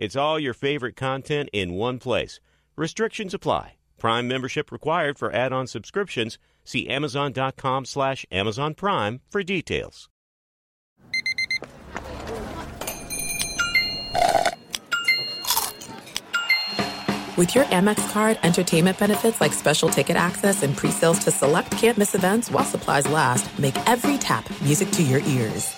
It's all your favorite content in one place. Restrictions apply. Prime membership required for add-on subscriptions. See Amazon.com slash Amazon Prime for details. With your Amex card, entertainment benefits like special ticket access and pre-sales to select campus events while supplies last, make every tap music to your ears.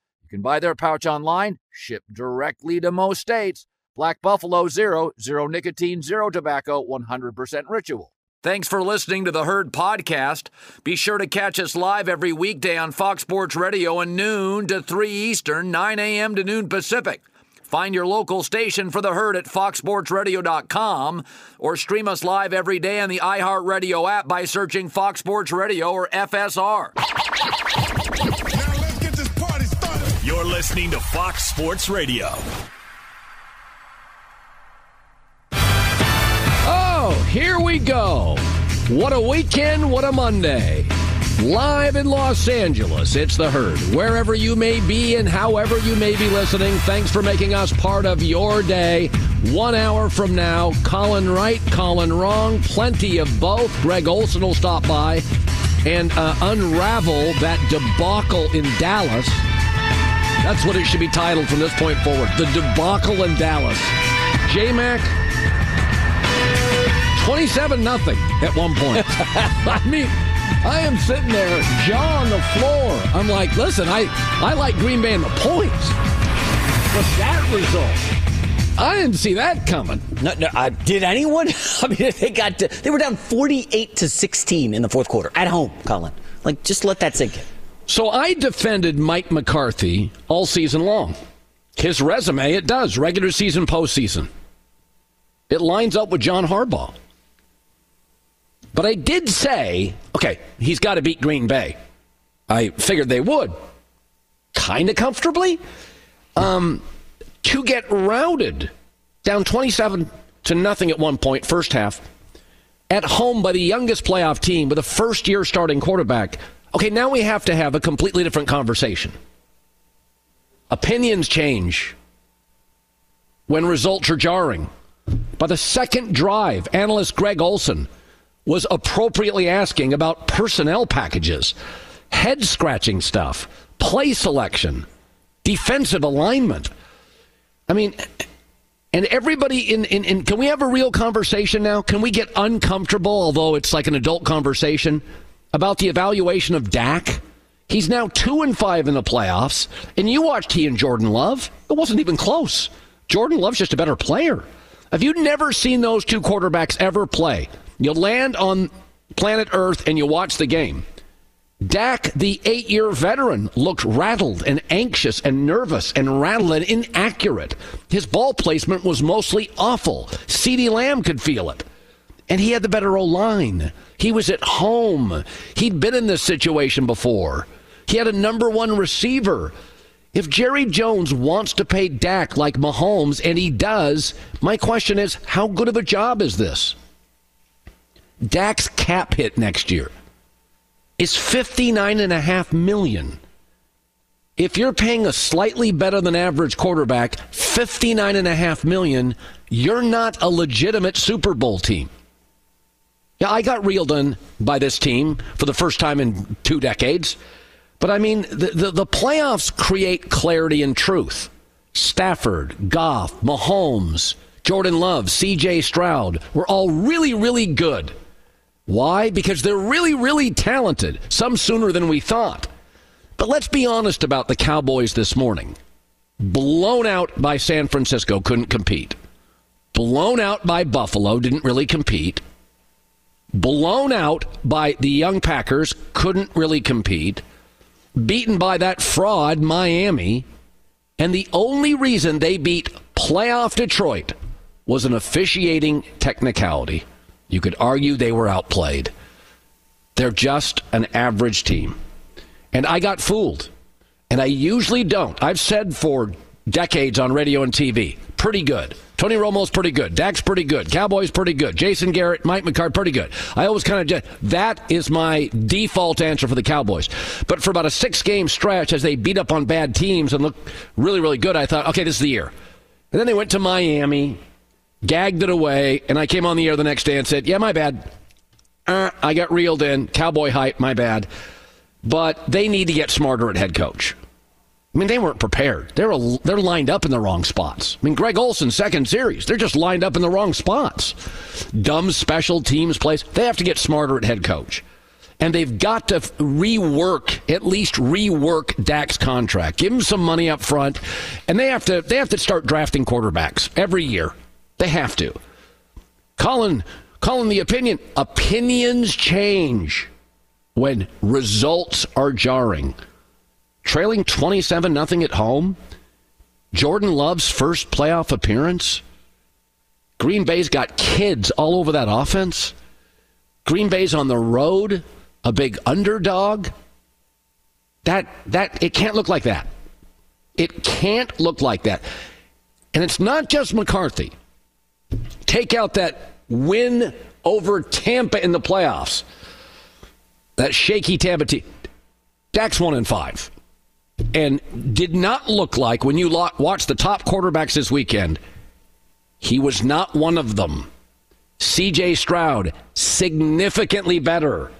Can buy their pouch online, ship directly to most states. Black Buffalo Zero, zero nicotine, zero tobacco, 100% ritual. Thanks for listening to the Herd Podcast. Be sure to catch us live every weekday on Fox Sports Radio at noon to 3 Eastern, 9 a.m. to noon Pacific. Find your local station for the herd at foxsportsradio.com or stream us live every day on the iHeartRadio app by searching Fox Sports Radio or FSR. Listening to Fox Sports Radio. Oh, here we go. What a weekend, what a Monday. Live in Los Angeles, it's the herd. Wherever you may be and however you may be listening, thanks for making us part of your day. One hour from now, Colin right, Colin wrong, plenty of both. Greg Olsen will stop by and uh, unravel that debacle in Dallas. That's what it should be titled from this point forward. The debacle in Dallas. J Mac, 27 nothing at one point. I mean, I am sitting there, jaw on the floor. I'm like, listen, I, I like Green Bay in the points. But that result, I didn't see that coming. No, no. Uh, did anyone? I mean, they got to, they were down 48 to 16 in the fourth quarter at home, Colin. Like, just let that sink in. So I defended Mike McCarthy all season long. His resume, it does regular season, postseason. It lines up with John Harbaugh. But I did say, okay, he's got to beat Green Bay. I figured they would. Kind of comfortably. Um, to get routed down 27 to nothing at one point, first half, at home by the youngest playoff team with a first year starting quarterback. Okay, now we have to have a completely different conversation. Opinions change when results are jarring. By the second drive, analyst Greg Olsen was appropriately asking about personnel packages, head scratching stuff, play selection, defensive alignment. I mean, and everybody in, in, in, can we have a real conversation now? Can we get uncomfortable, although it's like an adult conversation, about the evaluation of Dak? He's now two and five in the playoffs, and you watched he and Jordan Love. It wasn't even close. Jordan Love's just a better player. Have you never seen those two quarterbacks ever play? You land on planet Earth and you watch the game. Dak, the eight year veteran, looked rattled and anxious and nervous and rattled and inaccurate. His ball placement was mostly awful. CeeDee Lamb could feel it. And he had the better O line. He was at home. He'd been in this situation before. He had a number one receiver. If Jerry Jones wants to pay Dak like Mahomes, and he does, my question is how good of a job is this? Dak's cap hit next year is 59.5 million. If you're paying a slightly better than average quarterback 59.5 million, you're not a legitimate Super Bowl team. Yeah, I got reeled in by this team for the first time in two decades. But I mean, the, the, the playoffs create clarity and truth. Stafford, Goff, Mahomes, Jordan Love, CJ Stroud were all really, really good. Why? Because they're really, really talented, some sooner than we thought. But let's be honest about the Cowboys this morning. Blown out by San Francisco, couldn't compete. Blown out by Buffalo, didn't really compete. Blown out by the young Packers, couldn't really compete. Beaten by that fraud, Miami. And the only reason they beat playoff Detroit was an officiating technicality. You could argue they were outplayed. They're just an average team. And I got fooled. And I usually don't. I've said for decades on radio and TV, pretty good. Tony Romo's pretty good. Dak's pretty good. Cowboys pretty good. Jason Garrett, Mike McCart, pretty good. I always kind of that is my default answer for the Cowboys. But for about a six game stretch, as they beat up on bad teams and look really, really good, I thought, okay, this is the year. And then they went to Miami, gagged it away, and I came on the air the next day and said, yeah, my bad. Uh, I got reeled in. Cowboy hype, my bad. But they need to get smarter at head coach. I mean, they weren't prepared. They're they're lined up in the wrong spots. I mean, Greg Olsen, second series, they're just lined up in the wrong spots. Dumb special teams plays. They have to get smarter at head coach. And they've got to rework, at least rework Dak's contract. Give him some money up front. And they have to they have to start drafting quarterbacks every year. They have to. Colin, Colin, the opinion. Opinions change when results are jarring trailing 27 nothing at home. Jordan Love's first playoff appearance. Green Bay's got kids all over that offense. Green Bay's on the road, a big underdog. That that it can't look like that. It can't look like that. And it's not just McCarthy. Take out that win over Tampa in the playoffs. That shaky Tampa team. Dak's one and five and did not look like when you watch the top quarterbacks this weekend, he was not one of them. CJ Stroud, significantly better.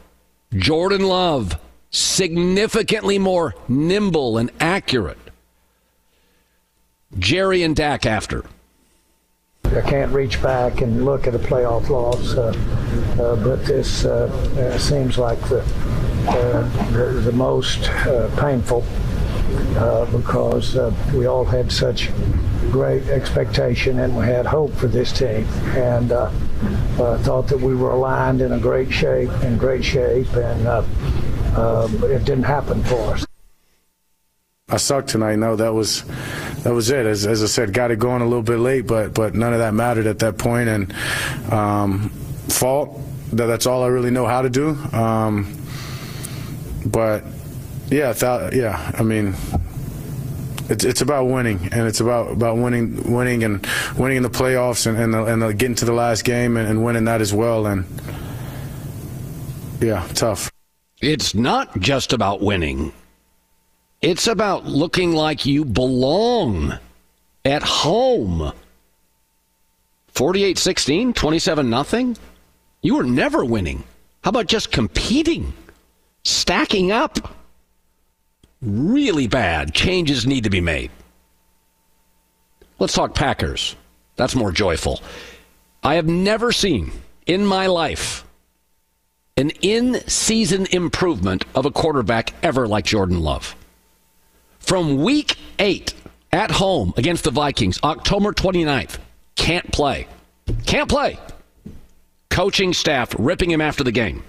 Jordan Love, significantly more nimble and accurate. Jerry and Dak after. I can't reach back and look at a playoff loss, uh, uh, but this uh, uh seems like the, uh, the, the most uh, painful uh, because uh, we all had such great expectation and we had hope for this team and uh, uh thought that we were aligned in a great shape in great shape and uh, um, it didn't happen for us. I sucked tonight. No, that was that was it. As, as I said, got it going a little bit late, but but none of that mattered at that point. And um, fault. That, that's all I really know how to do. Um, but yeah, yeah. I mean, it's it's about winning, and it's about about winning, winning, and winning in the playoffs, and and, the, and the getting to the last game and, and winning that as well. And yeah, tough. It's not just about winning. It's about looking like you belong at home. 48 16, 27 nothing. You were never winning. How about just competing, stacking up? Really bad. Changes need to be made. Let's talk Packers. That's more joyful. I have never seen in my life an in season improvement of a quarterback ever like Jordan Love. From week eight at home against the Vikings, October 29th, can't play. Can't play. Coaching staff ripping him after the game.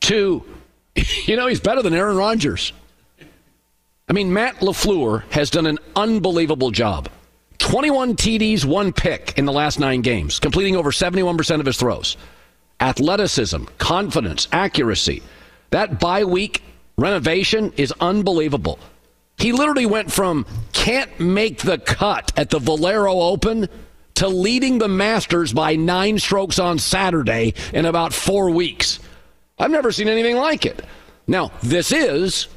Two, you know, he's better than Aaron Rodgers. I mean, Matt LaFleur has done an unbelievable job. 21 TDs, one pick in the last nine games, completing over 71% of his throws. Athleticism, confidence, accuracy. That bye week renovation is unbelievable. He literally went from can't make the cut at the Valero Open to leading the Masters by nine strokes on Saturday in about four weeks. I've never seen anything like it. Now, this is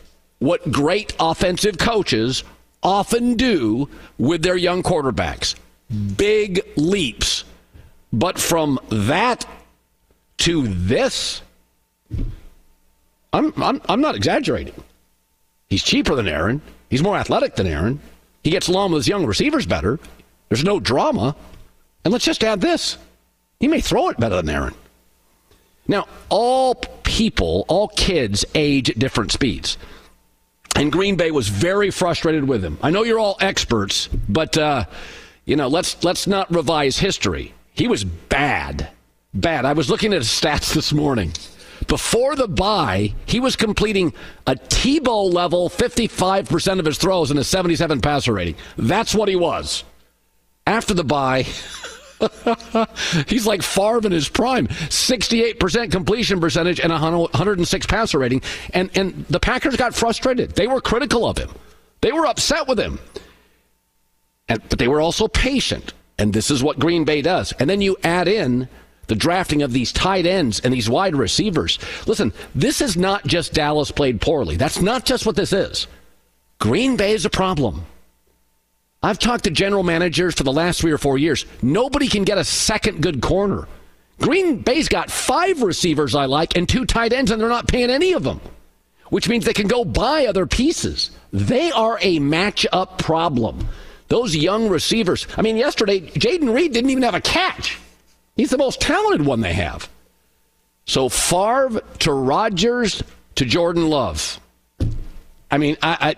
what great offensive coaches often do with their young quarterbacks big leaps. But from that to this, I'm, I'm, I'm not exaggerating. He's cheaper than Aaron. He's more athletic than Aaron. He gets along with his young receivers better. There's no drama. And let's just add this he may throw it better than Aaron. Now, all people, all kids age at different speeds. And Green Bay was very frustrated with him. I know you're all experts, but uh, you know, let's let's not revise history. He was bad, bad. I was looking at his stats this morning. Before the bye, he was completing a Tebow level 55% of his throws and a 77 passer rating. That's what he was. After the bye, he's like Favre in his prime. 68% completion percentage and 106 passer rating. And, and the Packers got frustrated. They were critical of him. They were upset with him. And, but they were also patient. And this is what Green Bay does. And then you add in the drafting of these tight ends and these wide receivers. Listen, this is not just Dallas played poorly. That's not just what this is. Green Bay is a problem. I've talked to general managers for the last three or four years. Nobody can get a second good corner. Green Bay's got five receivers I like and two tight ends, and they're not paying any of them, which means they can go buy other pieces. They are a matchup problem. Those young receivers. I mean, yesterday, Jayden Reed didn't even have a catch. He's the most talented one they have. So Favre to Rodgers to Jordan Love. I mean, I, I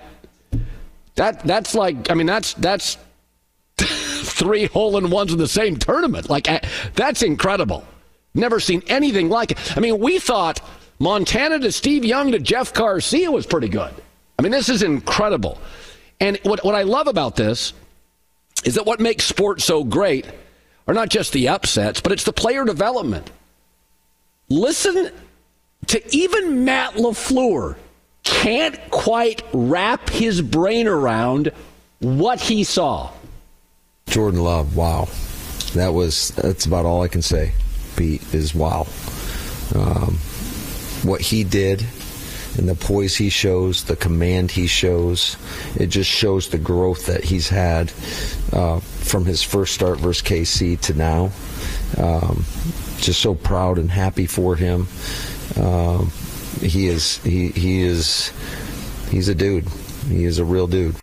that that's like I mean that's that's three hole in ones in the same tournament. Like eh, that's incredible. Never seen anything like it. I mean, we thought Montana to Steve Young to Jeff Garcia was pretty good. I mean, this is incredible. And what what I love about this is that what makes sports so great are not just the upsets, but it's the player development. Listen to even Matt LaFleur can't quite wrap his brain around what he saw. Jordan Love, wow. That was that's about all I can say. Pete is wow. Um, what he did and the poise he shows, the command he shows. It just shows the growth that he's had uh, from his first start versus KC to now. Um, just so proud and happy for him. Um, he is he he is he's a dude. He is a real dude.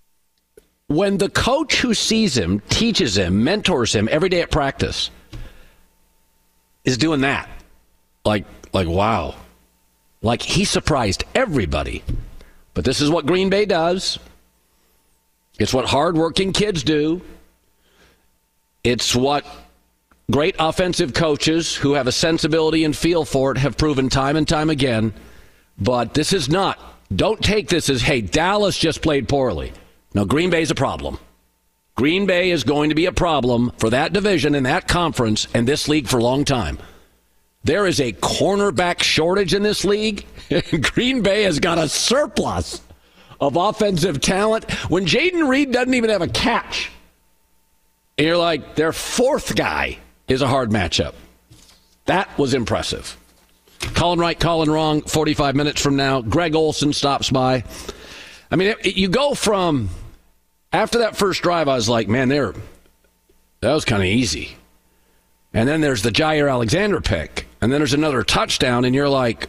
When the coach who sees him, teaches him, mentors him every day at practice, is doing that, like like wow, like he surprised everybody. But this is what Green Bay does. It's what hardworking kids do. It's what great offensive coaches who have a sensibility and feel for it have proven time and time again. But this is not, don't take this as, hey, Dallas just played poorly. No, Green Bay's a problem. Green Bay is going to be a problem for that division and that conference and this league for a long time. There is a cornerback shortage in this league. Green Bay has got a surplus of offensive talent when Jayden Reed doesn't even have a catch. And you're like, their fourth guy is a hard matchup. That was impressive. Colin right, Colin wrong. 45 minutes from now, Greg Olsen stops by. I mean, it, you go from after that first drive, I was like, man, there, that was kind of easy. And then there's the Jaire Alexander pick and then there's another touchdown, and you're like,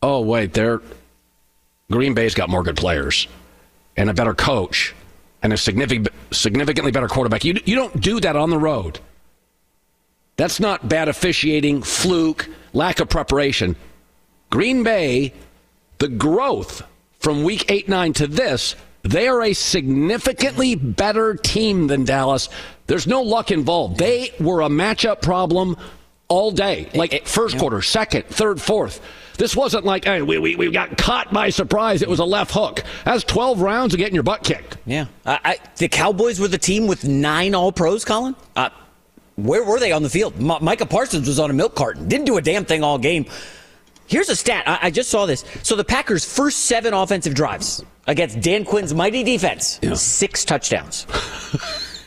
oh, wait, they're, Green Bay's got more good players and a better coach and a significant, significantly better quarterback. You, you don't do that on the road. That's not bad officiating, fluke, lack of preparation. Green Bay, the growth from week 8 9 to this, they are a significantly better team than Dallas. There's no luck involved. They were a matchup problem all day, like first quarter, second, third, fourth. This wasn't like, hey, we, we, we got caught by surprise. It was a left hook. That's 12 rounds of getting your butt kicked. Yeah. Uh, I, the Cowboys were the team with nine All Pros, Colin. Uh, where were they on the field? M- Micah Parsons was on a milk carton. Didn't do a damn thing all game. Here's a stat. I, I just saw this. So the Packers' first seven offensive drives against Dan Quinn's mighty defense, yeah. six touchdowns.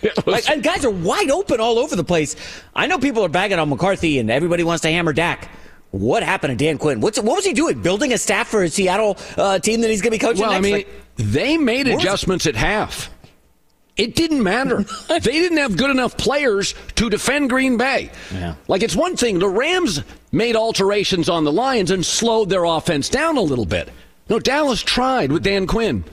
like, and guys are wide open all over the place. I know people are bagging on McCarthy and everybody wants to hammer Dak. What happened to Dan Quinn? What's what was he doing? Building a staff for a Seattle uh, team that he's going to be coaching. Well, next? I mean, like, they made adjustments at half. It didn't matter. they didn't have good enough players to defend Green Bay. Yeah. Like it's one thing the Rams made alterations on the Lions and slowed their offense down a little bit. No, Dallas tried with Dan Quinn.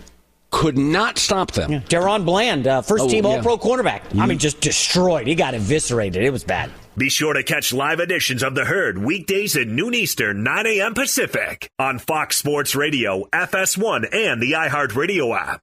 could not stop them. Yeah. DaRon Bland, uh, first team oh, All Pro cornerback. I mean, just destroyed. He got eviscerated. It was bad. Be sure to catch live editions of The Herd weekdays at noon Eastern, 9 a.m. Pacific on Fox Sports Radio, FS1, and the iHeartRadio app.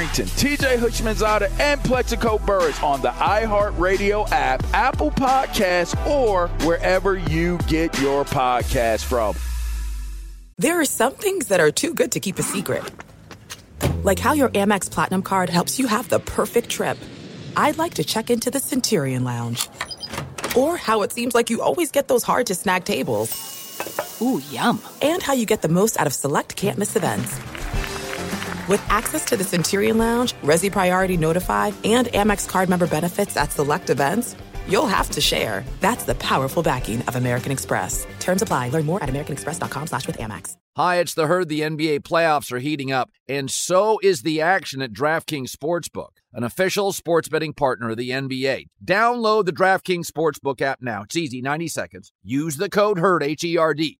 TJ Houshmandzadeh, and Plaxico Burress on the iHeartRadio app, Apple Podcasts, or wherever you get your podcast from. There are some things that are too good to keep a secret. Like how your Amex Platinum card helps you have the perfect trip. I'd like to check into the Centurion Lounge. Or how it seems like you always get those hard to snag tables. Ooh, yum. And how you get the most out of select can't miss events. With access to the Centurion Lounge, Resy Priority Notify, and Amex card member benefits at select events, you'll have to share. That's the powerful backing of American Express. Terms apply. Learn more at americanexpress.com slash with Amex. Hi, it's the herd. The NBA playoffs are heating up, and so is the action at DraftKings Sportsbook, an official sports betting partner of the NBA. Download the DraftKings Sportsbook app now. It's easy, 90 seconds. Use the code HERD, H-E-R-D.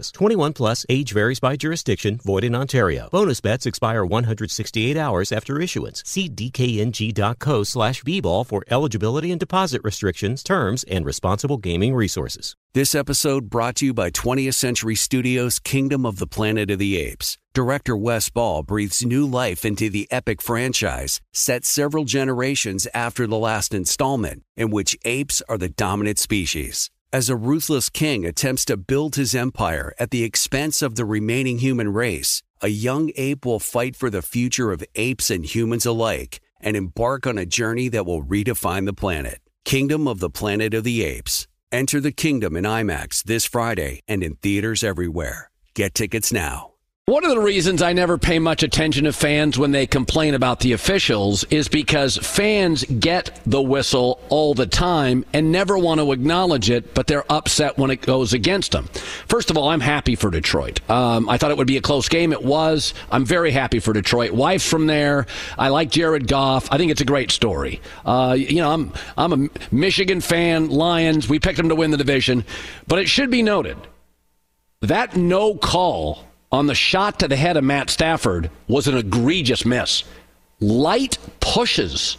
21 plus, age varies by jurisdiction, void in Ontario. Bonus bets expire 168 hours after issuance. See dkng.co slash bball for eligibility and deposit restrictions, terms, and responsible gaming resources. This episode brought to you by 20th Century Studios' Kingdom of the Planet of the Apes. Director Wes Ball breathes new life into the epic franchise, set several generations after the last installment, in which apes are the dominant species. As a ruthless king attempts to build his empire at the expense of the remaining human race, a young ape will fight for the future of apes and humans alike and embark on a journey that will redefine the planet. Kingdom of the Planet of the Apes. Enter the kingdom in IMAX this Friday and in theaters everywhere. Get tickets now. One of the reasons I never pay much attention to fans when they complain about the officials is because fans get the whistle all the time and never want to acknowledge it, but they're upset when it goes against them. First of all, I'm happy for Detroit. Um, I thought it would be a close game. It was. I'm very happy for Detroit. Wife's from there. I like Jared Goff. I think it's a great story. Uh, you know, I'm I'm a Michigan fan. Lions. We picked them to win the division, but it should be noted that no call on the shot to the head of Matt Stafford was an egregious miss. Light pushes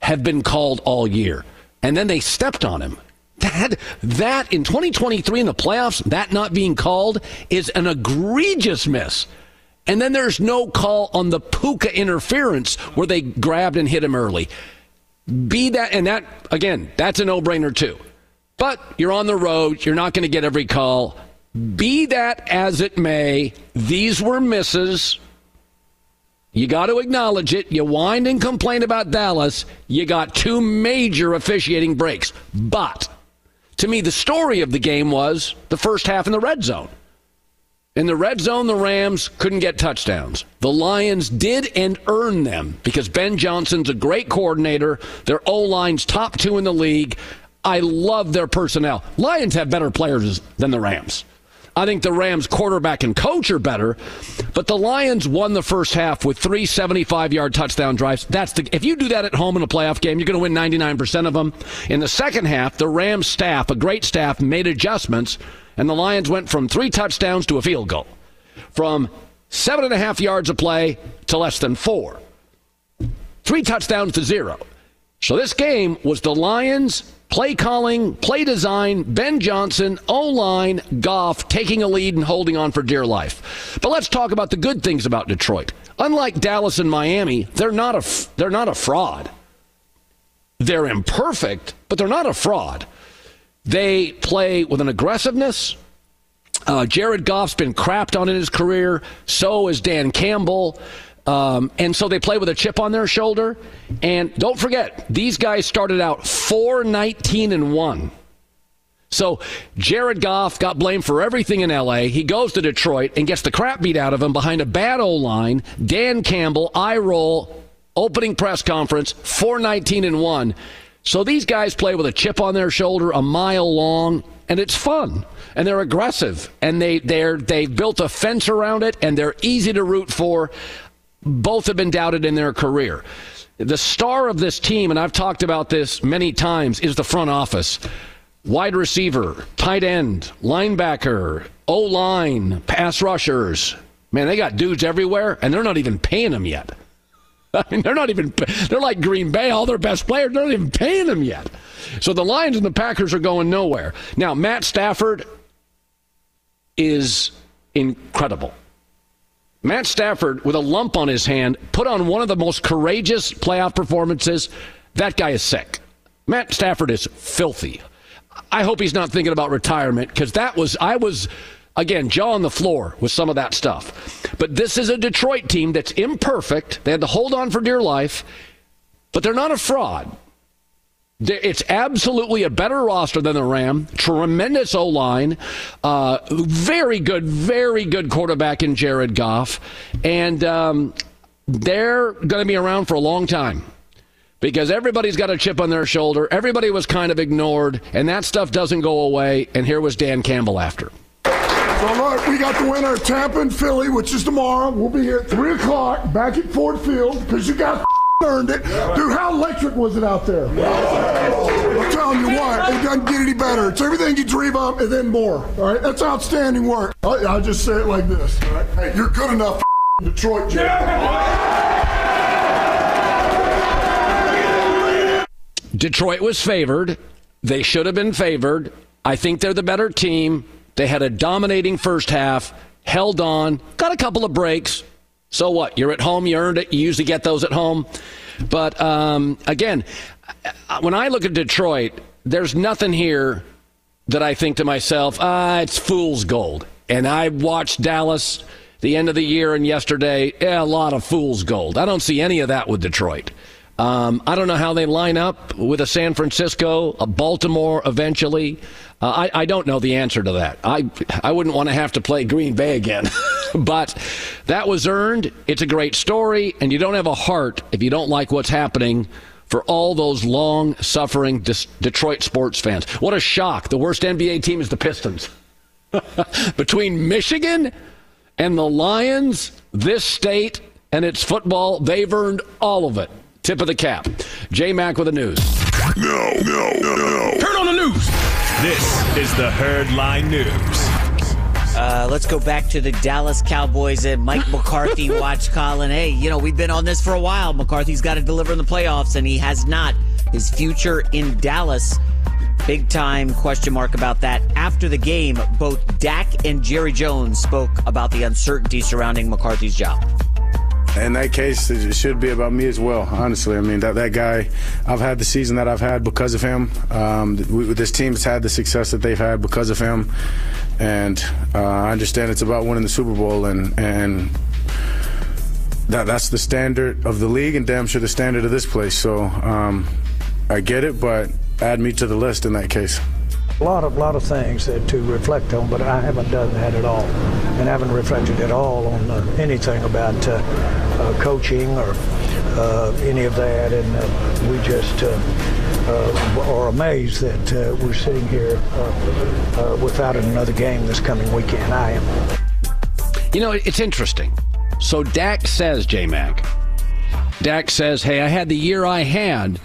have been called all year, and then they stepped on him. That that in 2023 in the playoffs, that not being called is an egregious miss. And then there's no call on the Puka interference where they grabbed and hit him early. Be that and that again, that's a no-brainer too. But you're on the road, you're not going to get every call. Be that as it may, these were misses. You got to acknowledge it. You whine and complain about Dallas. You got two major officiating breaks. But to me, the story of the game was the first half in the red zone. In the red zone, the Rams couldn't get touchdowns. The Lions did and earned them because Ben Johnson's a great coordinator. Their O line's top two in the league. I love their personnel. Lions have better players than the Rams. I think the Rams quarterback and coach are better, but the Lions won the first half with three 75 yard touchdown drives. That's the if you do that at home in a playoff game, you're going to win 99% of them. In the second half, the Rams staff, a great staff, made adjustments, and the Lions went from three touchdowns to a field goal, from seven and a half yards of play to less than four, three touchdowns to zero. So this game was the Lions Play calling, play design, Ben Johnson, O line, Goff taking a lead and holding on for dear life. But let's talk about the good things about Detroit. Unlike Dallas and Miami, they're not a they're not a fraud. They're imperfect, but they're not a fraud. They play with an aggressiveness. Uh, Jared Goff's been crapped on in his career. So is Dan Campbell. Um, and so they play with a chip on their shoulder. And don't forget, these guys started out 4 19 and 1. So Jared Goff got blamed for everything in LA. He goes to Detroit and gets the crap beat out of him behind a bad O line. Dan Campbell, eye roll, opening press conference, 419 and 1. So these guys play with a chip on their shoulder a mile long, and it's fun. And they're aggressive, and they they're they've built a fence around it, and they're easy to root for. Both have been doubted in their career. The star of this team, and I've talked about this many times, is the front office. Wide receiver, tight end, linebacker, O line, pass rushers. Man, they got dudes everywhere, and they're not even paying them yet. I mean, they're not even, they're like Green Bay, all their best players, they're not even paying them yet. So the Lions and the Packers are going nowhere. Now, Matt Stafford is incredible. Matt Stafford, with a lump on his hand, put on one of the most courageous playoff performances. That guy is sick. Matt Stafford is filthy. I hope he's not thinking about retirement because that was, I was, again, jaw on the floor with some of that stuff. But this is a Detroit team that's imperfect. They had to hold on for dear life, but they're not a fraud. It's absolutely a better roster than the Ram. Tremendous O line. Uh, very good, very good quarterback in Jared Goff. And um, they're going to be around for a long time because everybody's got a chip on their shoulder. Everybody was kind of ignored, and that stuff doesn't go away. And here was Dan Campbell after. All right, we got the winner, Tampa and Philly, which is tomorrow. We'll be here at 3 o'clock back at Ford Field because you guys earned it. Dude, how electric was it out there? I'm telling you what, it doesn't get any better. It's everything you dream of and then more. All right, that's outstanding work. I'll just say it like this. Hey, you're good enough, Detroit, Jay. Detroit was favored. They should have been favored. I think they're the better team. They had a dominating first half, held on, got a couple of breaks. So what? You're at home, you earned it. You usually get those at home. But um, again, when I look at Detroit, there's nothing here that I think to myself, ah, it's fool's gold. And I watched Dallas the end of the year and yesterday, yeah, a lot of fool's gold. I don't see any of that with Detroit. Um, I don't know how they line up with a San Francisco, a Baltimore eventually. Uh, I, I don't know the answer to that. I, I wouldn't want to have to play Green Bay again. but that was earned. It's a great story, and you don't have a heart if you don't like what's happening for all those long suffering Detroit sports fans. What a shock. The worst NBA team is the Pistons. Between Michigan and the Lions, this state and its football, they've earned all of it. Tip of the cap. J Mac with the news. No, no, no, no. Turn on the news. This is the Herdline News. Uh, let's go back to the Dallas Cowboys and Mike McCarthy watch Colin. Hey, you know, we've been on this for a while. McCarthy's got to deliver in the playoffs, and he has not. His future in Dallas, big time question mark about that. After the game, both Dak and Jerry Jones spoke about the uncertainty surrounding McCarthy's job in that case, it should be about me as well. Honestly, I mean that that guy, I've had the season that I've had because of him. Um, we, this team's had the success that they've had because of him, and uh, I understand it's about winning the Super Bowl, and and that that's the standard of the league, and damn sure the standard of this place. So um, I get it, but add me to the list in that case. A lot of lot of things to reflect on, but I haven't done that at all, and haven't reflected at all on uh, anything about uh, uh, coaching or uh, any of that, and we just uh, are amazed that uh, we're sitting here uh, uh, without another game this coming weekend. I am. You know, it's interesting. So Dak says, J Mac. Dak says, "Hey, I had the year I had."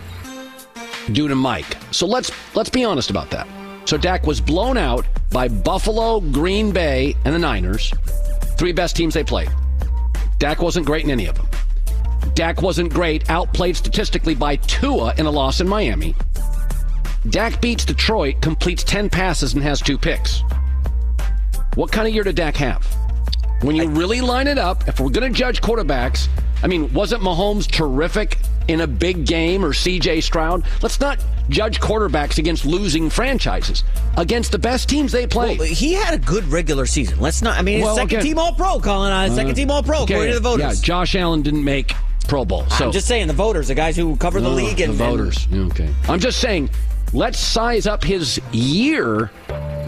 due to Mike. So let's let's be honest about that. So Dak was blown out by Buffalo, Green Bay, and the Niners. Three best teams they played. Dak wasn't great in any of them. Dak wasn't great, outplayed statistically by Tua in a loss in Miami. Dak beats Detroit, completes 10 passes, and has two picks. What kind of year did Dak have? When you really line it up, if we're going to judge quarterbacks, I mean, wasn't Mahomes terrific in a big game or CJ Stroud? Let's not judge quarterbacks against losing franchises. Against the best teams they play. Well, he had a good regular season. Let's not. I mean, Well, second again- team All Pro, Colin. Uh, second Uh, team All Pro, okay, according to the voters. Yeah, Josh Allen didn't make Pro Bowl. So I'm just saying the voters, the guys who cover the league, and the voters. Okay. I'm just saying, let's size up his year.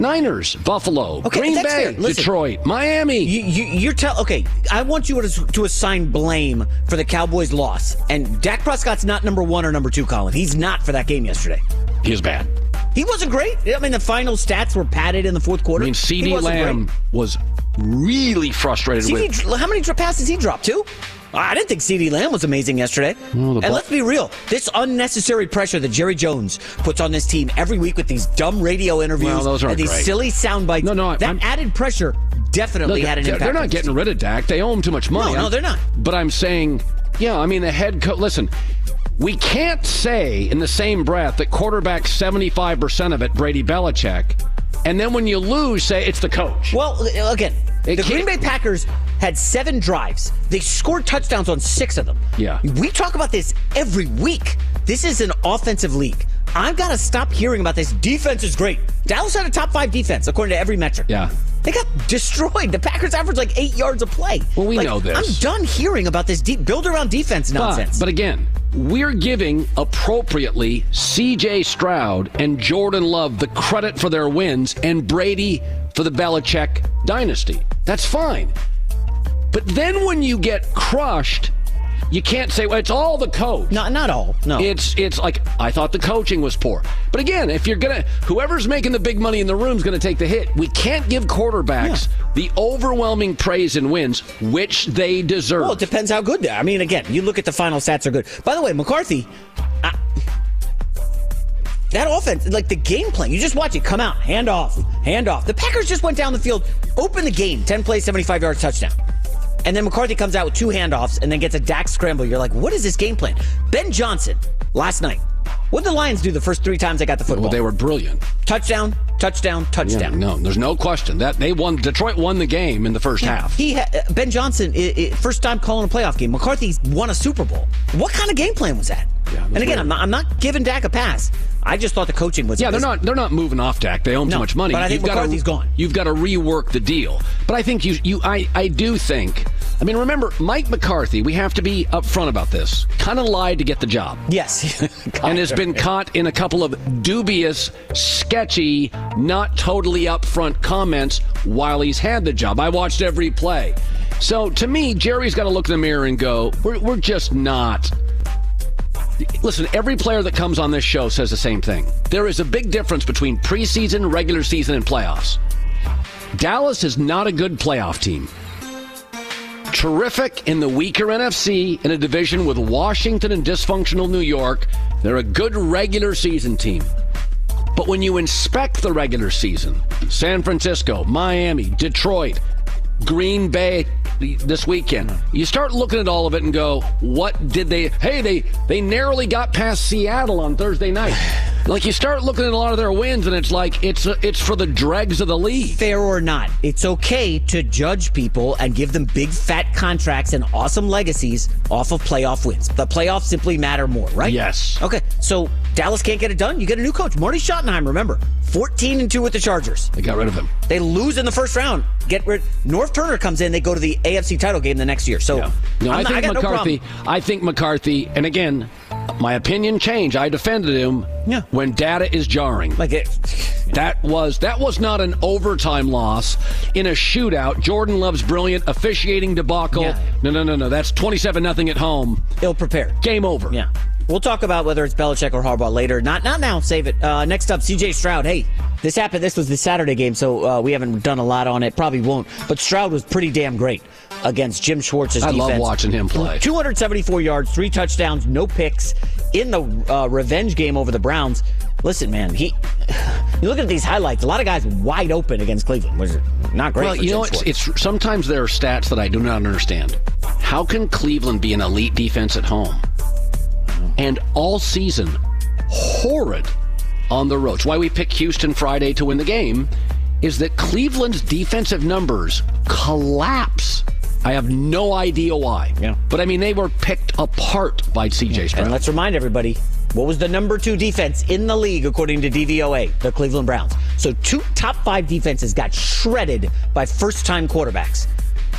Niners, Buffalo, Okay, Green Bay. Listen, Detroit, Miami. You, you, you're tell okay. I want you to, to assign blame for the Cowboys' loss, and Dak Prescott's not number one or number two. Colin, he's not for that game yesterday. He was bad. He wasn't great. I mean, the final stats were padded in the fourth quarter. I mean, CeeDee Lamb great. was really frustrated CeeDee, with. how many passes he dropped? Two. I didn't think CeeDee Lamb was amazing yesterday. And let's be real, this unnecessary pressure that Jerry Jones puts on this team every week with these dumb radio interviews Well, and these great. silly sound bites. No, no, that I'm- added pressure definitely Look, had an they're, impact. they're not getting rid of Dak. They owe him too much money. No, no, they're not. But I'm saying, yeah, I mean, the head coach. Listen, we can't say in the same breath that quarterback 75% of it, Brady Belichick, and then when you lose, say it's the coach. Well, again, It the Green Bay Packers had seven drives. They scored touchdowns on six of them. Yeah. We talk about this every week. This is an offensive league. I've got to stop hearing about this. Defense is great. Dallas had a top five defense, according to every metric. Yeah. They got destroyed. The Packers averaged like eight yards a play. Well, we Like, know this. I'm done hearing about this deep build around defense nonsense. But, but again, we're giving appropriately CJ Stroud and Jordan Love the credit for their wins and Brady for the Belichick dynasty. That's fine. But then when you get crushed, you can't say, well, it's all the coach. Not, not all. No. It's it's like I thought the coaching was poor. But again, if you're gonna whoever's making the big money in the room is gonna take the hit. We can't give quarterbacks the overwhelming praise and wins, which they deserve. Well, it depends how good they are. I mean, again, you look at the final stats are good. By the way, McCarthy, I, that offense, like the game plan, you just watch it come out, hand off, hand off. The Packers just went down the field, opened the game, 10 plays, 75 yards, touchdown. And then McCarthy comes out with two handoffs and then gets a Dak scramble. You're like, what is this game plan? Ben Johnson, last night, what did the Lions do the first three times they got the football? Well, they were brilliant. touchdown, touchdown, Yeah, touchdown. no, there's no question that they won. Detroit won the game in the first half. He ha- uh, Ben Johnson, i i first time calling a playoff game. McCarthy's won a Super Bowl. What kind of game plan was that? And again, I'm not, I'm not giving Dak a pass. I just thought the coaching was. Yeah, they're not they're not moving off Dak. They owe him No, too much money. but I think gotta- McCarthy's gone. You've got to rework the deal. But I think you you I I do think. I mean, remember Mike McCarthy. We have to be upfront about this. Kind of lied to get the job. Yes, and has been caught in a couple of dubious, sketchy, not totally upfront comments while he's had the job. I watched every play. So to me, Jerry's got to look in the mirror and go, we're, we're just not. Listen, every player that comes on this show says the same thing. There is a big difference between preseason, regular season, and playoffs. Dallas is not a good playoff team. Terrific in the weaker NFC in a division with Washington and dysfunctional New York. They're a good regular season team. But when you inspect the regular season, San Francisco, Miami, Detroit, Green Bay this weekend, you start looking at all of it and go, what did they hey, they they narrowly got past Seattle on Thursday night. Like you start looking at a lot of their wins and it's like it's it's for the dregs of the league. Fair or not, it's okay to judge people and give them big fat contracts and awesome legacies off of playoff wins. The playoffs simply matter more, right? Yes. Okay, so Dallas can't get it done. You get a new coach, Marty Schottenheimer. Remember, fourteen and two with the Chargers. They got rid of him. They lose in the first round. Get rid. Norv Turner comes in. They go to the AFC title game the next year. So No, I'm I think got McCarthy. problem. I think McCarthy, and again, my opinion changed. I defended him. Yeah. When data is jarring, like it. That was that was not an overtime loss in a shootout. Jordan Love's brilliant officiating debacle. Yeah. No, no, no, no. That's twenty-seven nothing at home. Ill prepared. Game over. Yeah. We'll talk about whether it's Belichick or Harbaugh later. Not not now. Save it. Uh, next up, C.J. Stroud. Hey, this happened. This was the Saturday game, so uh, we haven't done a lot on it. Probably won't. But Stroud was pretty damn great against Jim Schwartz's I defense. love watching him play. 274 yards, three touchdowns, no picks in the uh, revenge game over the Browns. Listen, man, he. You look at these highlights. A lot of guys wide open against Cleveland, was not great. Well, you Jim know, it's, it's sometimes there are stats that I do not understand. How can Cleveland be an elite defense at home, and all season horrid on the road. It's why we picked Houston Friday to win the game. Is that Cleveland's defensive numbers collapse? I have no idea why. Yeah. But I mean, they were picked apart by CJ Stroud. And let's remind everybody what was the number two defense in the league according to DVOA? The Cleveland Browns. So two top five defenses got shredded by first time quarterbacks.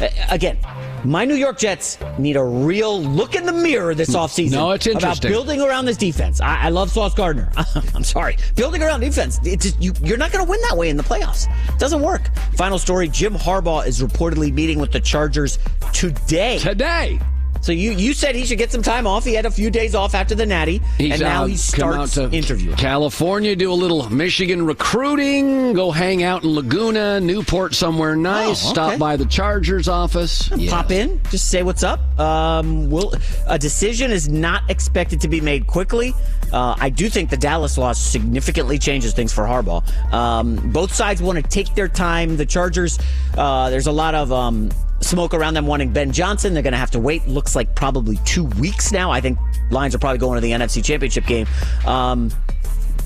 Uh, Again, my New York Jets need a real look in the mirror this offseason. No, it's About building around this defense. I, I love Sauce Gardner. I'm sorry. Building around defense. It's just, you, you're not going to win that way in the playoffs. It doesn't work. Final story Jim Harbaugh is reportedly meeting with the Chargers today. Today. So you, you said he should get some time off. He had a few days off after the Natty, He's and now out, he come out starts to interviewing. California, do a little Michigan recruiting, go hang out in Laguna, Newport, somewhere nice. Oh, okay. Stop by the Chargers office. Yeah. Pop in, just say what's up. Um, will a decision is not expected to be made quickly. Uh, I do think the Dallas loss significantly changes things for Harbaugh. Um, both sides want to take their time. The Chargers, uh, there's a lot of um, smoke around them wanting Ben Johnson. They're going to have to wait. Looks like probably two weeks now. I think Lions are probably going to the NFC Championship game. Um,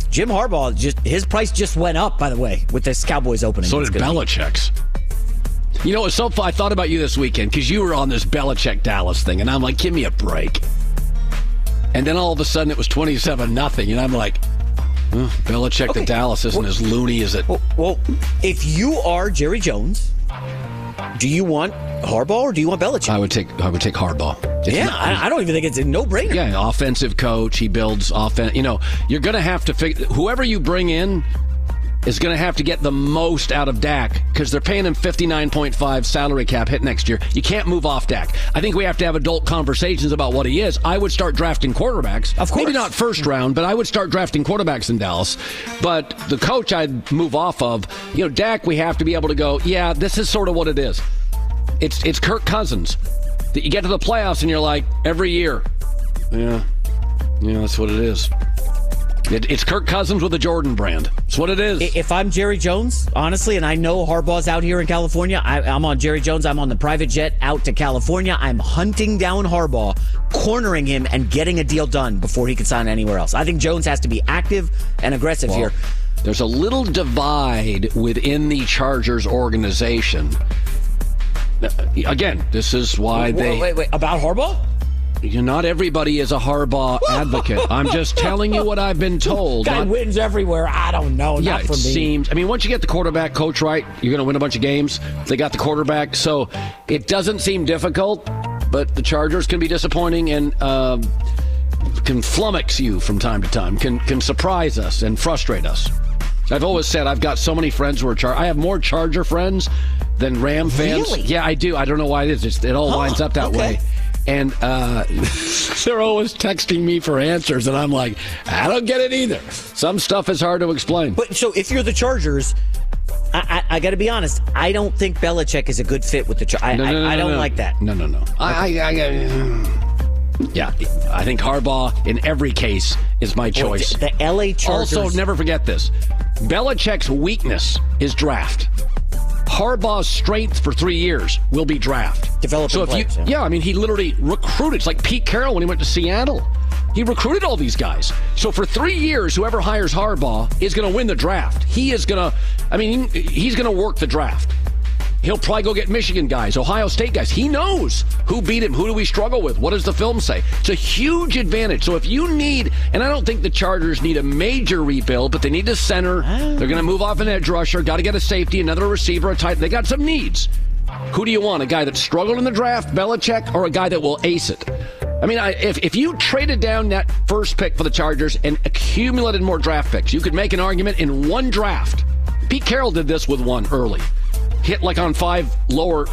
Jim Harbaugh just his price just went up. By the way, with this Cowboys opening. So did Belichick's. You know, so fun. I thought about you this weekend because you were on this Belichick Dallas thing, and I'm like, give me a break. And then all of a sudden it was 27 nothing, and I'm like, oh, Belichick to Dallas isn't as loony as it. Well, if you are Jerry Jones, do you want Harbaugh or do you want Belichick? I would take I would take Harbaugh. It's yeah, not- I, I don't even think it's a no-brainer. Yeah, offensive coach. He builds offense. You know, you're going to have to figure whoever you bring in is going to have to get the most out of Dak because they're paying him 59.5 salary cap hit next year. You can't move off Dak. I think we have to have adult conversations about what he is. I would start drafting quarterbacks. Of course. Maybe not first round, but I would start drafting quarterbacks in Dallas. But the coach I'd move off of, you know, Dak, we have to be able to go, yeah, this is sort of what it is. It's it's Kirk Cousins. That you get to the playoffs and you're like, every year, yeah, yeah, that's what it is. It, it's Kirk Cousins with the Jordan brand. That's what it is. If I'm Jerry Jones, honestly, and I know Harbaugh's out here in California, I, I'm on Jerry Jones. I'm on the private jet out to California. I'm hunting down Harbaugh, cornering him, and getting a deal done before he can sign anywhere else. I think Jones has to be active and aggressive Well, here. There's a little divide within the Chargers organization. Again, this is why Wait, they. wait, wait, about Harbaugh? You not everybody is a Harbaugh advocate. I'm just telling you what I've been told. Guy Not- wins everywhere. I don't know. yeah, not for it me. seems. I mean, once you get the quarterback coach right, you're going to win a bunch of games. They got the quarterback, so it doesn't seem difficult. But the Chargers can be disappointing and um can flummox you from time to time. Can can surprise us and frustrate us. I've always said I've got so many friends who are Char. I have more Charger friends than Ram fans. Really? Yeah, I do. I don't know why it is. It's, it all Huh, lines up that okay. way. And uh, they're always texting me for answers, and I'm like, I don't get it either. Some stuff is hard to explain. But so if you're the Chargers, I, I, I got to be honest. I don't think Belichick is a good fit with the Chargers. I, No, no, no, I, I don't like that. No, no, no. I, I, yeah, I think Harbaugh in every case is my choice. The, the LA Chargers. Also, never forget this: Belichick's weakness is draft. Harbaugh's strength for three years will be draft. Developing So if you, yeah. yeah, I mean, he literally recruited. It's like Pete Carroll when he went to Seattle. He recruited all these guys. So for three years, whoever hires Harbaugh is going to win the draft. He is going to, I mean, he's going to work the draft. He'll probably go get Michigan guys, Ohio State guys. He knows who beat him, who do we struggle with, what does the film say. It's a huge advantage. So if you need, and I don't think the Chargers need a major rebuild, but they need a center. They're going to move off an edge rusher, got to get a safety, another receiver, a tight. They got some needs. Who do you want? A guy that struggled in the draft, Belichick, or a guy that will ace it? I mean, I, if, if you traded down that first pick for the Chargers and accumulated more draft picks, you could make an argument in one draft. Pete Carroll did this with one early. Hit like on five lower.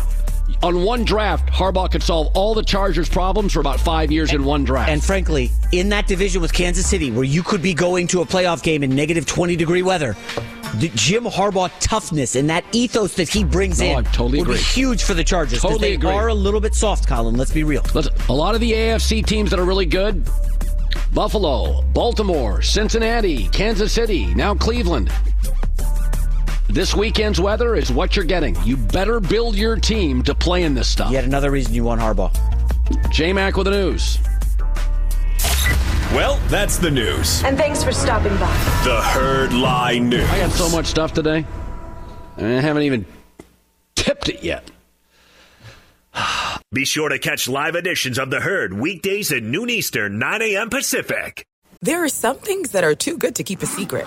On one draft, Harbaugh could solve all the Chargers' problems for about five years in one draft. And frankly, in that division with Kansas City, where you could be going to a playoff game in negative 20 degree weather, the Jim Harbaugh toughness and that ethos that he brings No, in I totally would agree. be huge for the Chargers. Totally they agree. are a little bit soft, Colin. Let's be real. Listen, a lot of the AFC teams that are really good Buffalo, Baltimore, Cincinnati, Kansas City, now Cleveland. This weekend's weather is what you're getting. You better build your team to play in this stuff. Yet another reason you want Harbaugh. J Mac with the news. Well, that's the news. And thanks for stopping by. The Herd Lie News. I got so much stuff today. I haven't even tipped it yet. Be sure to catch live editions of The Herd weekdays at noon Eastern, 9 a.m. Pacific. There are some things that are too good to keep a secret.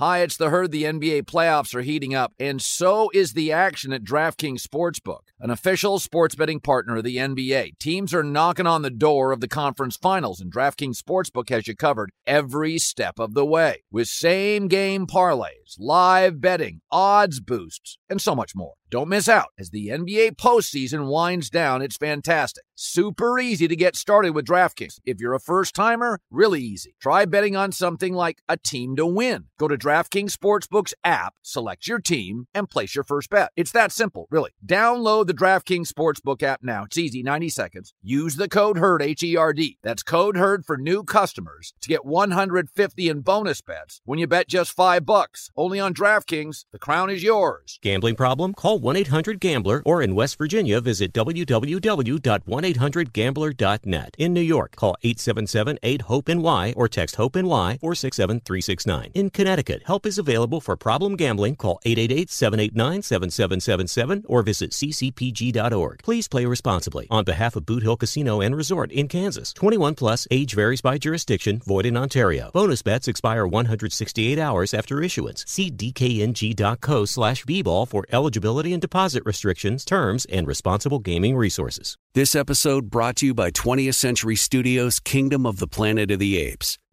Hi, it's the herd. The NBA playoffs are heating up, and so is the action at DraftKings Sportsbook, an official sports betting partner of the NBA. Teams are knocking on the door of the conference finals, and DraftKings Sportsbook has you covered every step of the way with same game parlays, live betting, odds boosts, and so much more. Don't miss out as the NBA postseason winds down. It's fantastic. Super easy to get started with DraftKings. If you're a first timer, really easy. Try betting on something like a team to win. Go to DraftKings Sportsbook's app, select your team, and place your first bet. It's that simple, really. Download the DraftKings Sportsbook app now. It's easy, 90 seconds. Use the code HERD, H E R D. That's code HERD for new customers to get 150 in bonus bets when you bet just 5 bucks. Only on DraftKings. The crown is yours. Gambling problem? Call 1 800 Gambler or in West Virginia, visit www.1800Gambler.net. In New York, call 877 8 HOPE NY or text HOPE NY 467 369. In Connecticut, help is available for problem gambling. Call 888 789 7777 or visit ccpg.org. Please play responsibly. On behalf of Boot Hill Casino and Resort in Kansas, 21 plus age varies by jurisdiction, void in Ontario. Bonus bets expire 168 hours after issuance. See dkng.co slash bball for eligibility and deposit restrictions, terms, and responsible gaming resources. This episode brought to you by 20th Century Studios' Kingdom of the Planet of the Apes.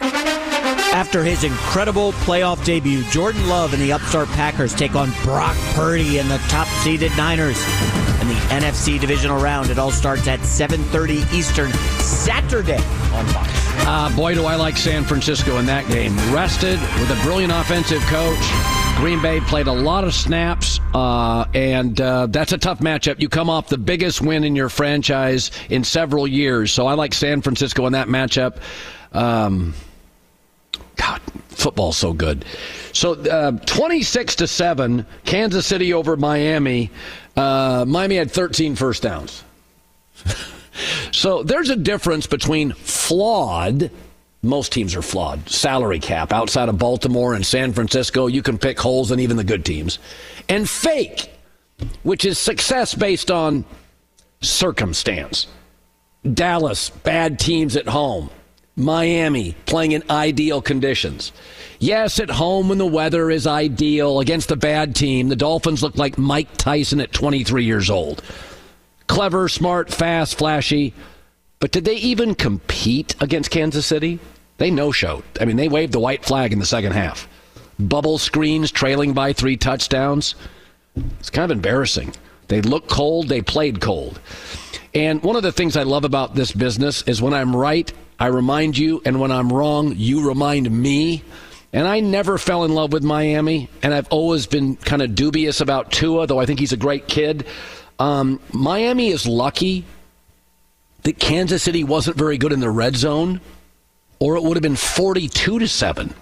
After his incredible playoff debut, Jordan Love and the upstart Packers take on Brock Purdy and the top-seeded Niners. In the NFC divisional round, it all starts at 7:30 Eastern Saturday on Fox. Uh, boy, do I like San Francisco in that game. Rested with a brilliant offensive coach. Green Bay played a lot of snaps, uh, and uh, that's a tough matchup. You come off the biggest win in your franchise in several years, so I like San Francisco in that matchup. Um, God, football's so good. So, uh, 26 to 7, Kansas City over Miami. Uh, Miami had 13 first downs. so, there's a difference between flawed. Most teams are flawed. Salary cap outside of Baltimore and San Francisco, you can pick holes in even the good teams. And fake, which is success based on circumstance. Dallas, bad teams at home. Miami playing in ideal conditions. Yes, at home when the weather is ideal against a bad team, the Dolphins look like Mike Tyson at 23 years old. Clever, smart, fast, flashy. But did they even compete against Kansas City? They no showed. I mean, they waved the white flag in the second half. Bubble screens trailing by three touchdowns. It's kind of embarrassing. They looked cold, they played cold. And one of the things I love about this business is when I'm right, I remind you, and when I'm wrong, you remind me. And I never fell in love with Miami, and I've always been kind of dubious about Tua, though I think he's a great kid. Um, Miami is lucky that Kansas City wasn't very good in the red zone, or it would have been 42 to 7.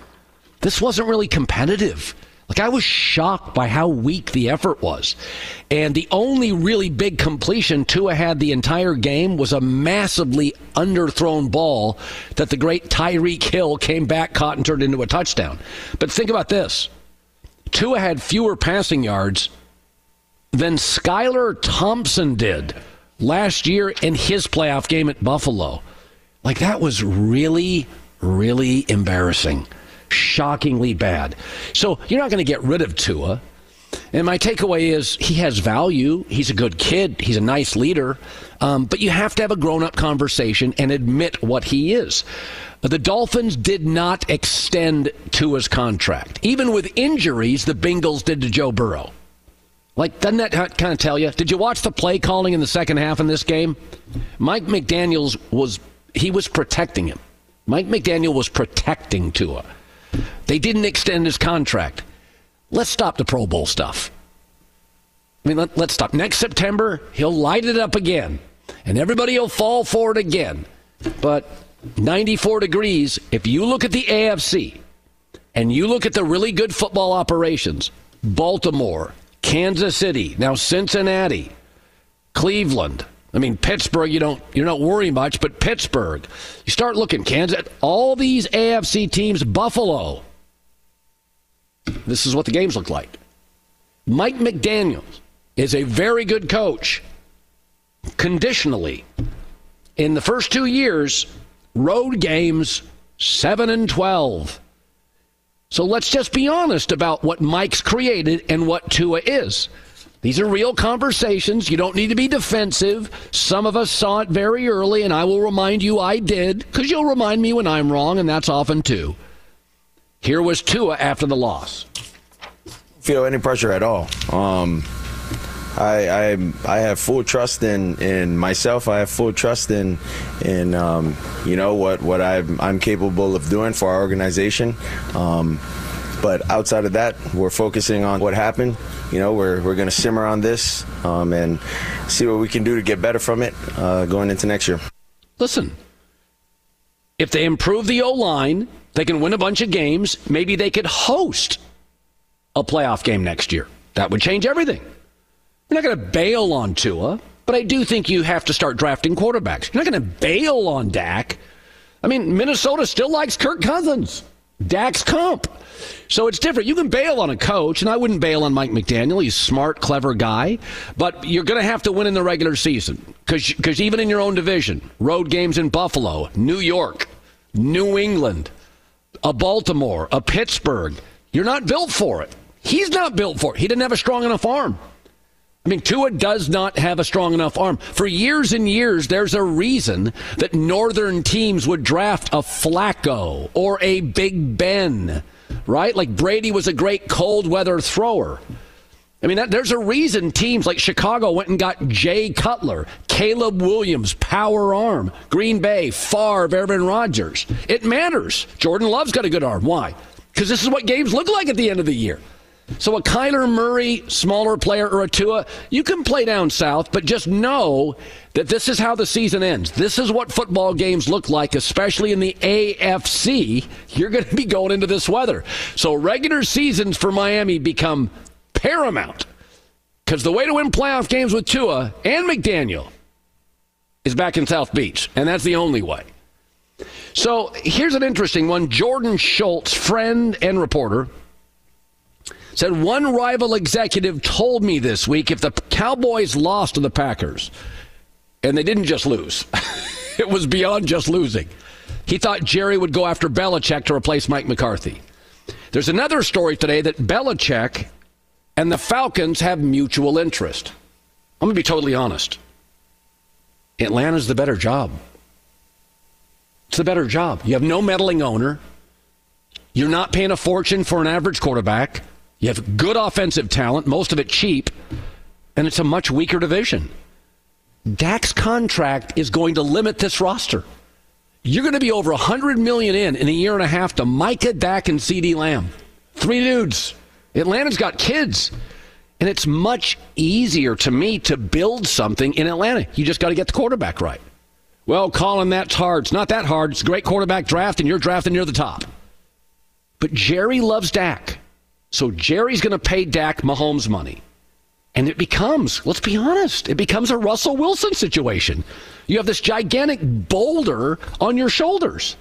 This wasn't really competitive. Like I was shocked by how weak the effort was. And the only really big completion Tua had the entire game was a massively underthrown ball that the great Tyreek Hill came back, caught, and turned into a touchdown. But think about this. Tua had fewer passing yards than Skylar Thompson did last year in his playoff game at Buffalo. Like that was really, really embarrassing. Shockingly bad. So you're not going to get rid of Tua. And my takeaway is he has value. He's a good kid. He's a nice leader. Um, but you have to have a grown up conversation and admit what he is. The Dolphins did not extend Tua's contract. Even with injuries, the Bengals did to Joe Burrow. Like, doesn't that kind of tell you? Did you watch the play calling in the second half in this game? Mike McDaniels was, he was protecting him. Mike McDaniel was protecting Tua. They didn't extend his contract. Let's stop the Pro Bowl stuff. I mean, let, us stop. Next September, he'll light it up again, and everybody will fall for it again. But 94 degrees, if you look at the AFC and you look at the really good football operations, Baltimore, Kansas City, now Cincinnati, Cleveland, I mean, Pittsburgh, you don't you're not worrying much, but Pittsburgh, you start looking Kansas, all these AFC teams, Buffalo. This is what the games look like. Mike McDaniels is a very good coach. Conditionally, in the first two years, road games 7 and 12. So let's just be honest about what Mike's created and what Tua is. These are real conversations. You don't need to be defensive. Some of us saw it very early, and I will remind you I did, because you'll remind me when I'm wrong, and that's often too. Here was Tua after the loss. Feel any pressure at all. Um, I, I, I have full trust in, in myself. I have full trust in in um, you know what what I'm, I'm capable of doing for our organization. Um, but outside of that, we're focusing on what happened. You know, we're, we're going to simmer on this um, and see what we can do to get better from it uh, going into next year. Listen, if they improve the O line, they can win a bunch of games. Maybe they could host a playoff game next year. That would change everything. You're not going to bail on Tua, but I do think you have to start drafting quarterbacks. You're not going to bail on Dak. I mean, Minnesota still likes Kirk Cousins. Dak's comp. So it's different. You can bail on a coach, and I wouldn't bail on Mike McDaniel. He's a smart, clever guy, but you're going to have to win in the regular season because even in your own division, road games in Buffalo, New York, New England, a Baltimore, a Pittsburgh, you're not built for it. He's not built for it. He didn't have a strong enough arm. I mean, Tua does not have a strong enough arm. For years and years, there's a reason that northern teams would draft a Flacco or a Big Ben, right? Like Brady was a great cold weather thrower. I mean, that, there's a reason teams like Chicago went and got Jay Cutler, Caleb Williams, power arm, Green Bay, Favre, Aaron Rodgers. It matters. Jordan Love's got a good arm. Why? Because this is what games look like at the end of the year. So a Kyler Murray, smaller player, or a Tua, you can play down south, but just know that this is how the season ends. This is what football games look like, especially in the AFC. You're going to be going into this weather. So regular seasons for Miami become paramount because the way to win playoff games with Tua and McDaniel is back in South Beach, and that's the only way. So here's an interesting one. Jordan Schultz, friend and reporter, said one rival executive told me this week if the Cowboys lost to the Packers, and they didn't just lose, it was beyond just losing. He thought Jerry would go after Belichick to replace Mike McCarthy. There's another story today that Belichick and the Falcons have mutual interest. I'm going to be totally honest. Atlanta's the better job. It's the better job. You have no meddling owner. You're not paying a fortune for an average quarterback. You have good offensive talent, most of it cheap, and it's a much weaker division. Dak's contract is going to limit this roster. You're going to be over 100 million in in a year and a half to Micah, Dak, and CeeDee Lamb. Three dudes. Atlanta's got kids. And it's much easier to me to build something in Atlanta. You just got to get the quarterback right. Well, Colin, that's hard. It's not that hard. It's a great quarterback draft, and you're drafting near the top. But Jerry loves Dak. So Jerry's going to pay Dak Mahomes money. And it becomes, let's be honest, it becomes a Russell Wilson situation. You have this gigantic boulder on your shoulders.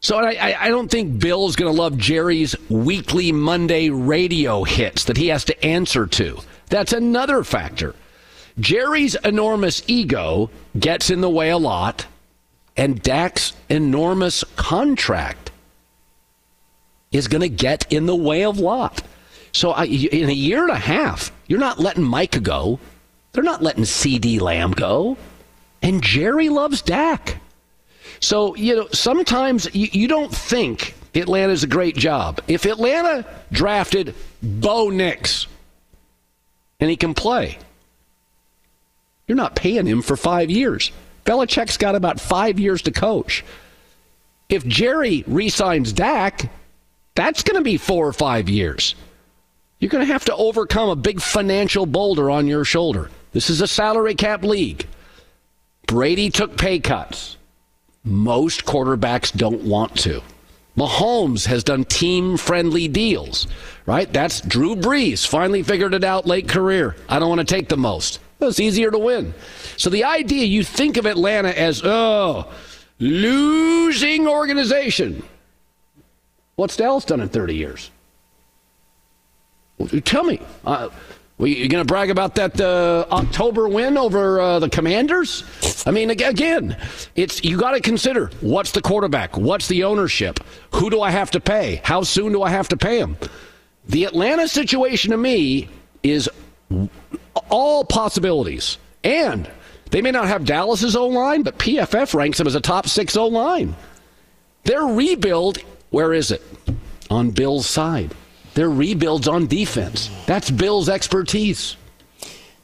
So I, I don't think Bill's going to love Jerry's weekly Monday radio hits that he has to answer to. That's another factor. Jerry's enormous ego gets in the way a lot, and Dak's enormous contract is going to get in the way of Lott. So I, in a year and a half, you're not letting Mike go. They're not letting CeeDee Lamb go. And Jerry loves Dak. So, you know, sometimes you, you don't think Atlanta's a great job. If Atlanta drafted Bo Nix and he can play, you're not paying him for five years. Belichick's got about five years to coach. If Jerry re-signs Dak, that's going to be four or five years. You're going to have to overcome a big financial boulder on your shoulder. This is a salary cap league. Brady took pay cuts. Most quarterbacks don't want to. Mahomes has done team friendly deals, right? That's Drew Brees finally figured it out late career. I don't want to take the most. It's easier to win. So the idea you think of Atlanta as, oh, losing organization. What's Dallas done in 30 years? Tell me. Uh, well, you going to brag about that uh, October win over uh, the Commanders? I mean, again, it's you got to consider what's the quarterback, what's the ownership, who do I have to pay, how soon do I have to pay him. The Atlanta situation to me is all possibilities, and they may not have Dallas's O line, but PFF ranks them as a top six O line. Their rebuild, where is it? On Bill's side. Their rebuilds on defense. That's Bill's expertise.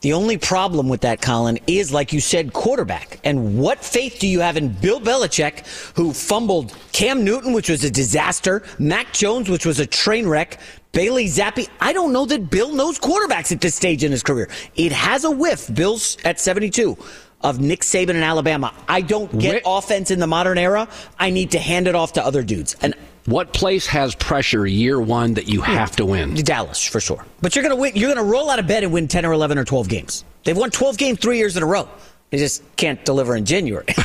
The only problem with that, Colin, is like you said, quarterback. And what faith do you have in Bill Belichick, who fumbled Cam Newton, which was a disaster, Mac Jones, which was a train wreck, Bailey Zappe? I don't know that Bill knows quarterbacks at this stage in his career. It has a whiff. Bill's at 72 of Nick Saban in Alabama. I don't get offense in the modern era. I need to hand it off to other dudes. And what place has pressure year one that you have to win? Dallas, for sure. But you're gonna win. You're gonna roll out of bed and win ten or eleven or twelve games. They've won twelve games three years in a row. They just can't deliver in January.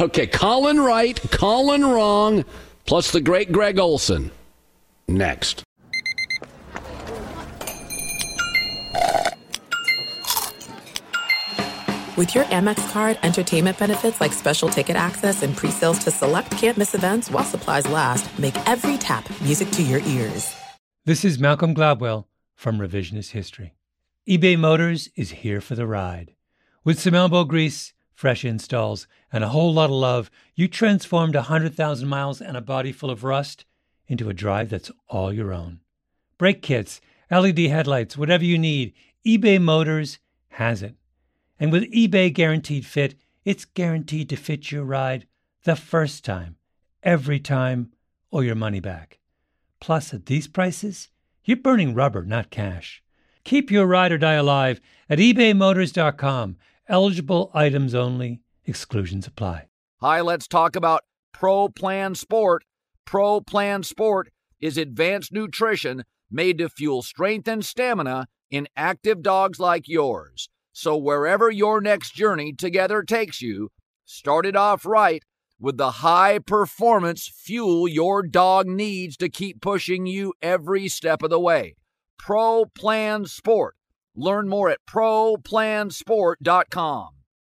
okay, Colin right, Colin wrong, plus the great Greg Olsen. Next. With your Amex card, entertainment benefits like special ticket access and pre-sales to select campus events while supplies last, make every tap music to your ears. This is Malcolm Gladwell from Revisionist History. eBay Motors is here for the ride. With some elbow grease, fresh installs, and a whole lot of love, you transformed 100,000 miles and a body full of rust into a drive that's all your own. Brake kits, LED headlights, whatever you need, eBay Motors has it. And with eBay Guaranteed Fit, it's guaranteed to fit your ride the first time, every time, or your money back. Plus, at these prices, you're burning rubber, not cash. Keep your ride or die alive at ebaymotors.com. Eligible items only, exclusions apply. Hi, let's talk about Pro Plan Sport. Pro Plan Sport is advanced nutrition made to fuel strength and stamina in active dogs like yours. So, wherever your next journey together takes you, start it off right with the high performance fuel your dog needs to keep pushing you every step of the way. Pro Plan Sport. Learn more at ProPlansport.com.